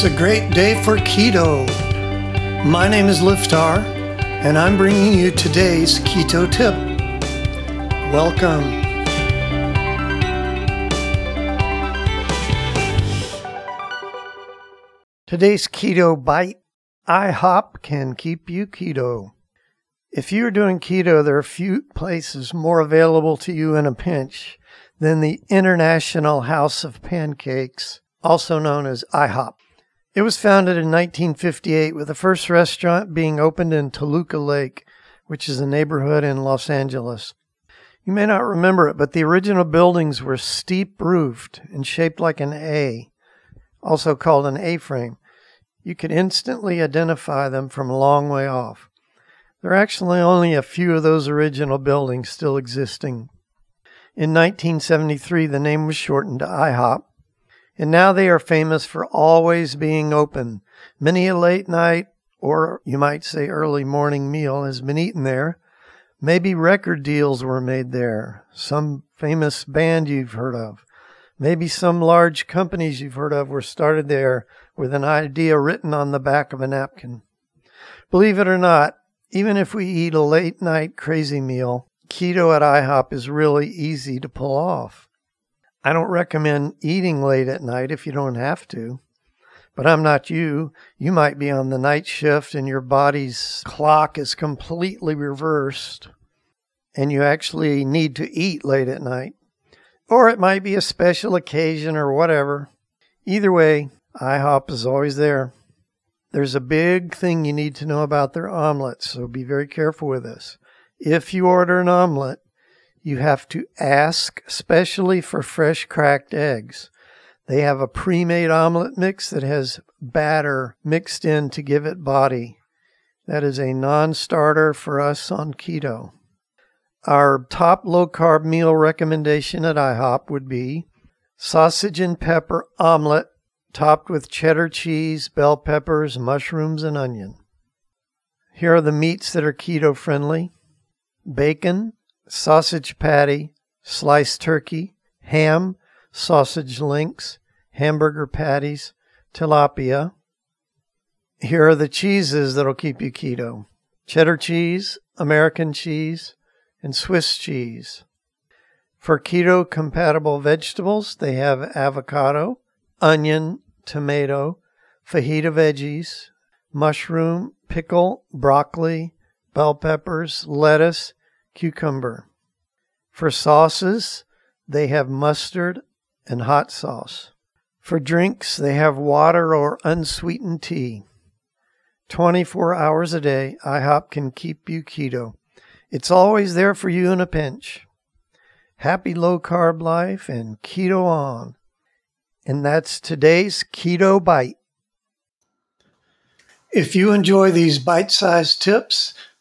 It's a great day for keto. My name is Liftar, and I'm bringing you today's keto tip. Welcome. Today's keto bite IHOP can keep you keto. If you're doing keto, there are few places more available to you in a pinch than the International House of Pancakes, also known as IHOP. It was founded in 1958 with the first restaurant being opened in Toluca Lake, which is a neighborhood in Los Angeles. You may not remember it, but the original buildings were steep roofed and shaped like an A, also called an A frame. You could instantly identify them from a long way off. There are actually only a few of those original buildings still existing. In 1973, the name was shortened to IHOP, and now they are famous for always being open. Many a late night, or you might say early morning meal, has been eaten there. Maybe record deals were made there. Some famous band you've heard of. Maybe some large companies you've heard of were started there with an idea written on the back of a napkin. Believe it or not, even if we eat a late night crazy meal, keto at IHOP is really easy to pull off. I don't recommend eating late at night if you don't have to. But I'm not you. You might be on the night shift and your body's clock is completely reversed and you actually need to eat late at night. Or it might be a special occasion or whatever. Either way, IHOP is always there. There's a big thing you need to know about their omelets, so be very careful with this. If you order an omelet, you have to ask specially for fresh cracked eggs. They have a pre made omelet mix that has batter mixed in to give it body. That is a non starter for us on keto. Our top low carb meal recommendation at IHOP would be sausage and pepper omelet topped with cheddar cheese, bell peppers, mushrooms, and onion. Here are the meats that are keto friendly bacon, sausage patty, sliced turkey, ham, sausage links, hamburger patties, tilapia. Here are the cheeses that'll keep you keto cheddar cheese, American cheese, and Swiss cheese. For keto compatible vegetables, they have avocado, onion, tomato, fajita veggies, mushroom, pickle, broccoli, bell peppers, lettuce, cucumber. For sauces, they have mustard and hot sauce. For drinks, they have water or unsweetened tea. 24 hours a day, IHOP can keep you keto. It's always there for you in a pinch. Happy low carb life and keto on. And that's today's Keto Bite. If you enjoy these bite sized tips,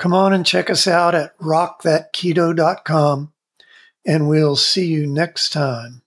Come on and check us out at rockthatketo.com, and we'll see you next time.